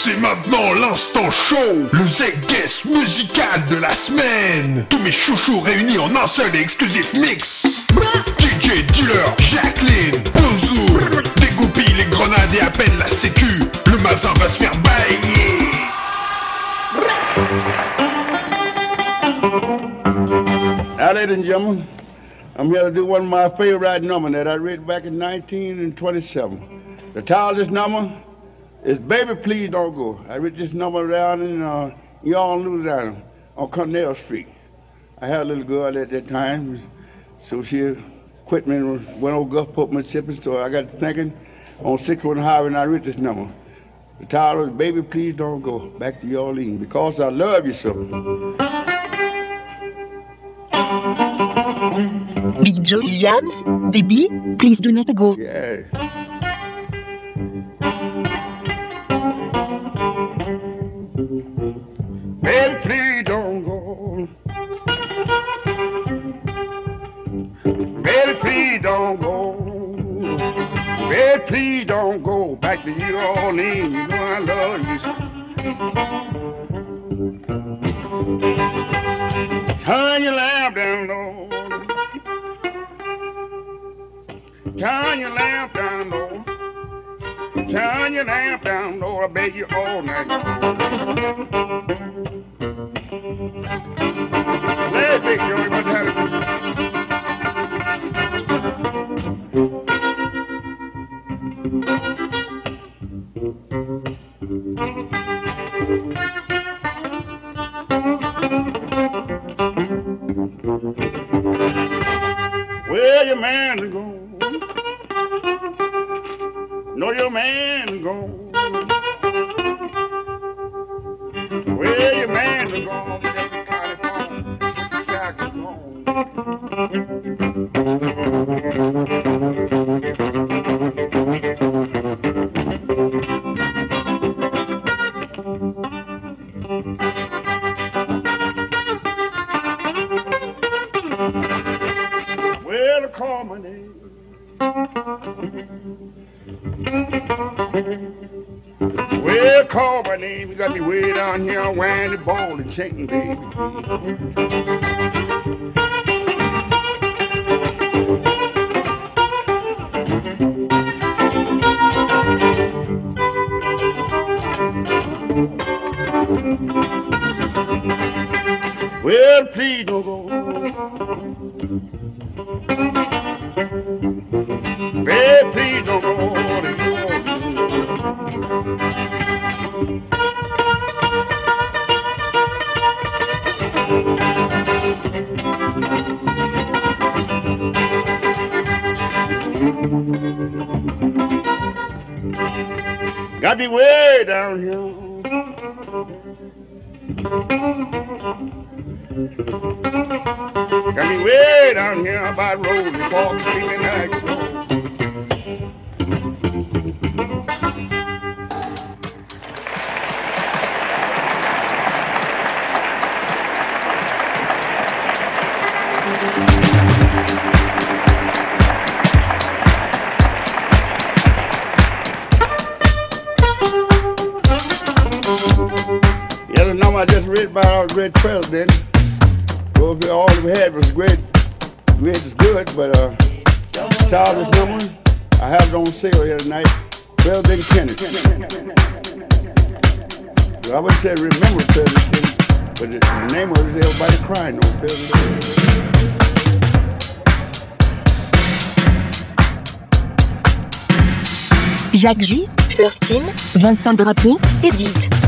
C'est maintenant l'instant show Le Z-Guest musical de la semaine. Tous mes chouchous réunis en un seul et exclusif mix. DJ Dealer, Jacqueline, Bouzou Dégoupille les grenades et appelle la sécu. Le mazin va se faire bailler Now, ladies and gentlemen, I'm here to do one of my favorite numbers that I wrote back in 1927. The title of this number is Baby Please Don't Go. I wrote this number down in uh, Yarn, Louisiana on Cornell Street. I had a little girl at that time, so she quit me and went over Gulfport, Mississippi, so I got to thinking on 61 Highway and I wrote this number. The title is Baby Please Don't Go, back to New Orleans, because I love you so. Big Joe Williams, Baby, please do not go. Yeah. Back to New Orleans. You know I love you. so. Turn your lamp down low. Turn your lamp down low. Turn your lamp down low. I beg you all night. Chain, baby. Well, please don't go. Baby, please don't go Me way down here. Got me way down here by road and singing like great president. If all we had was great, great is good, but uh, childish number, I have it on sale here tonight. President Kennedy. Well, I would say remember President Kennedy, but the, name of it everybody crying on President. Jacques J, Firstine, Vincent Drapeau, Edith.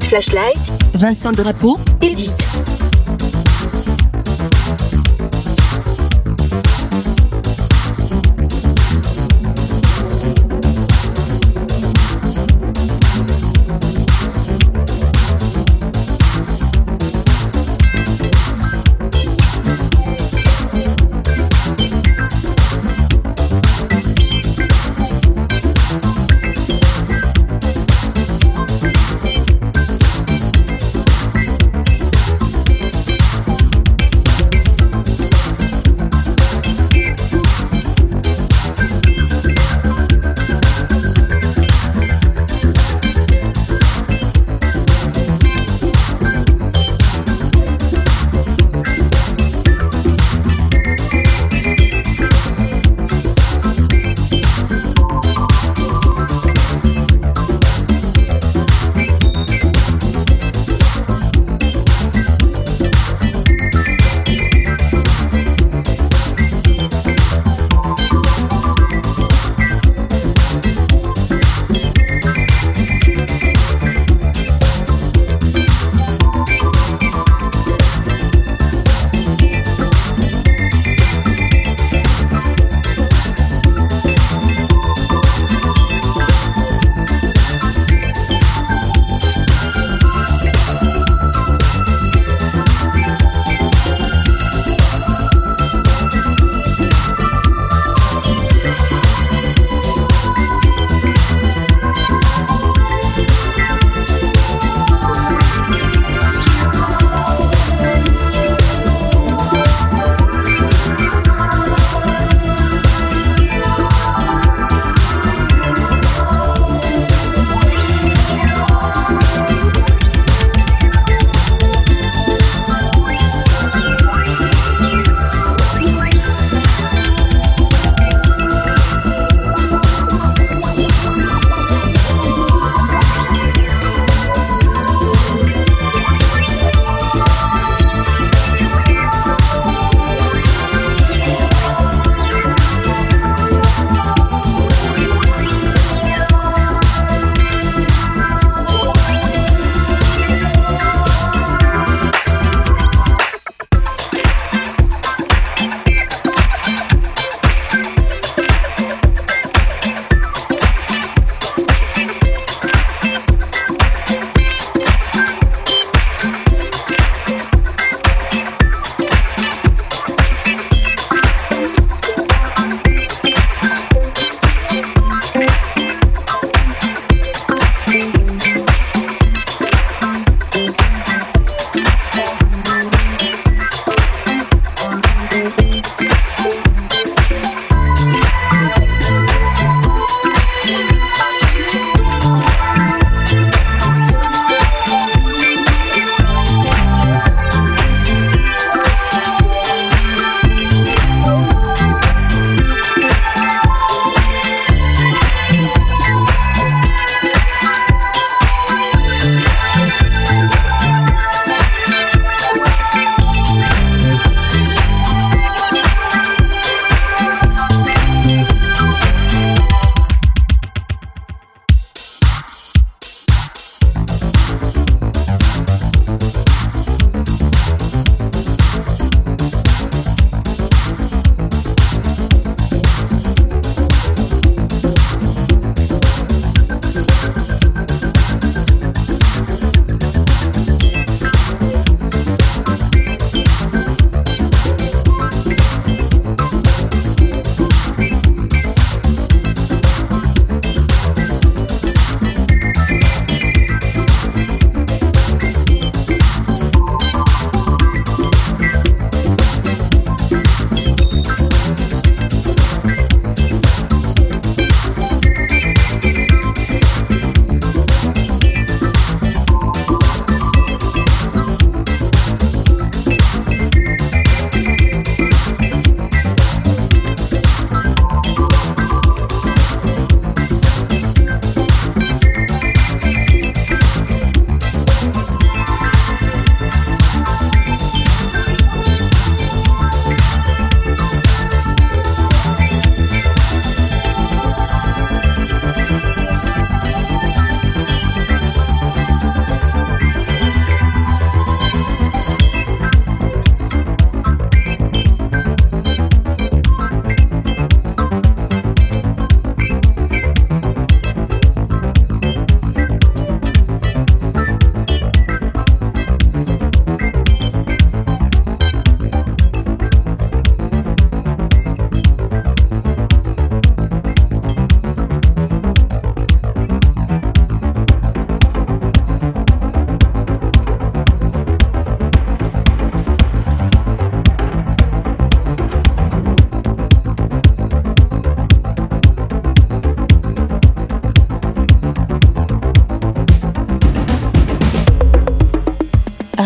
Flashlight, Vincent Drapeau, Edith.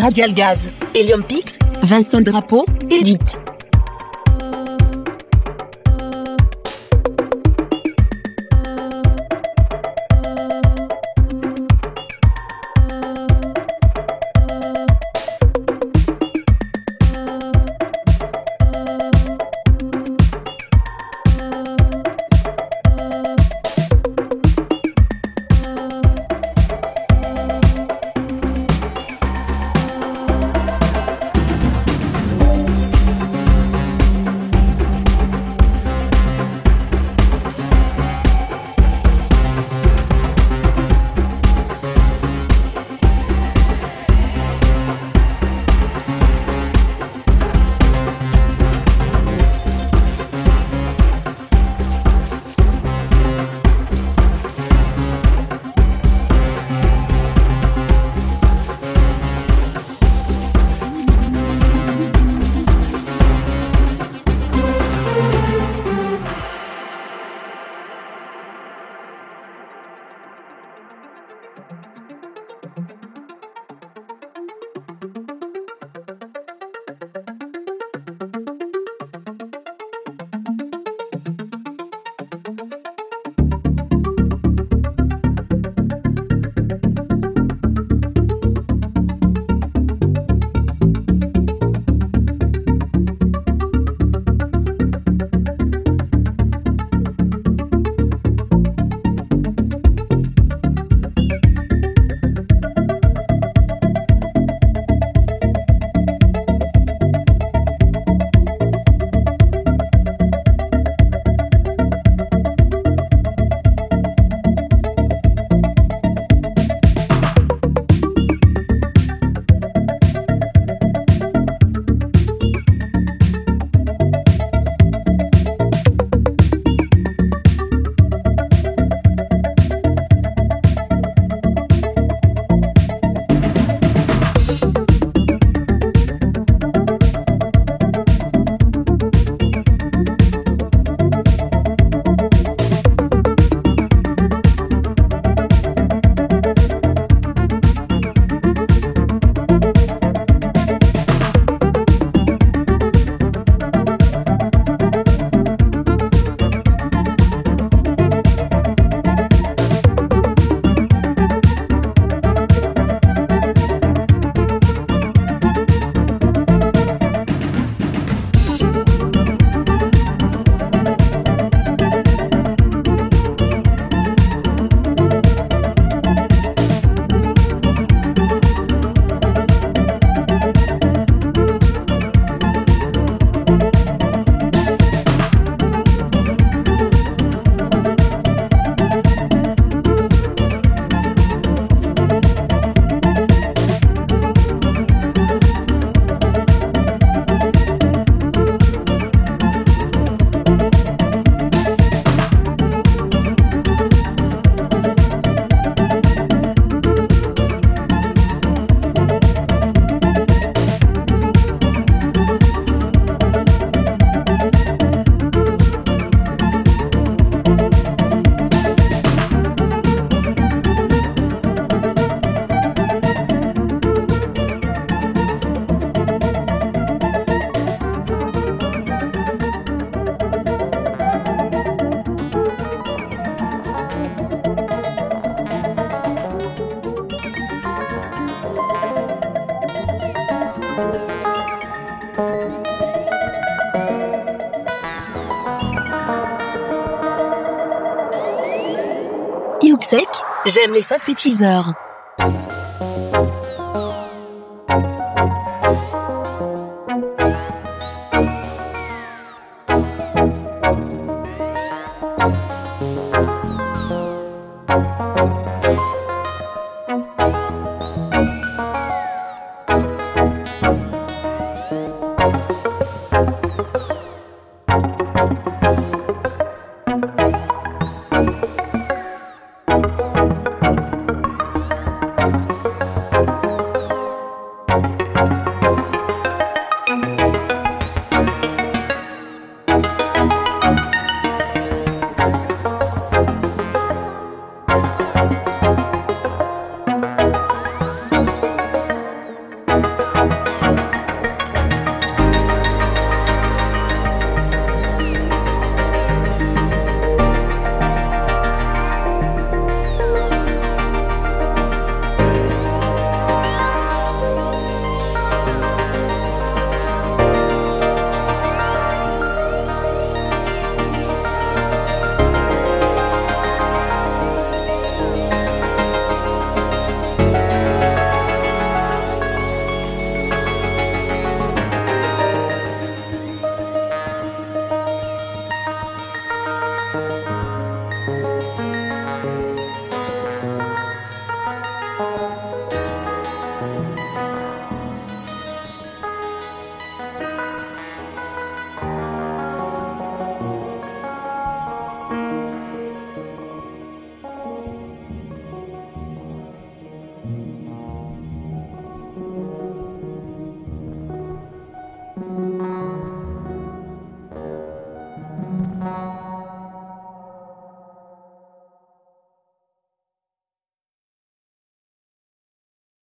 Radial Gaz, Helium Pix, Vincent Drapeau, Edith. J'aime les synthétiseurs.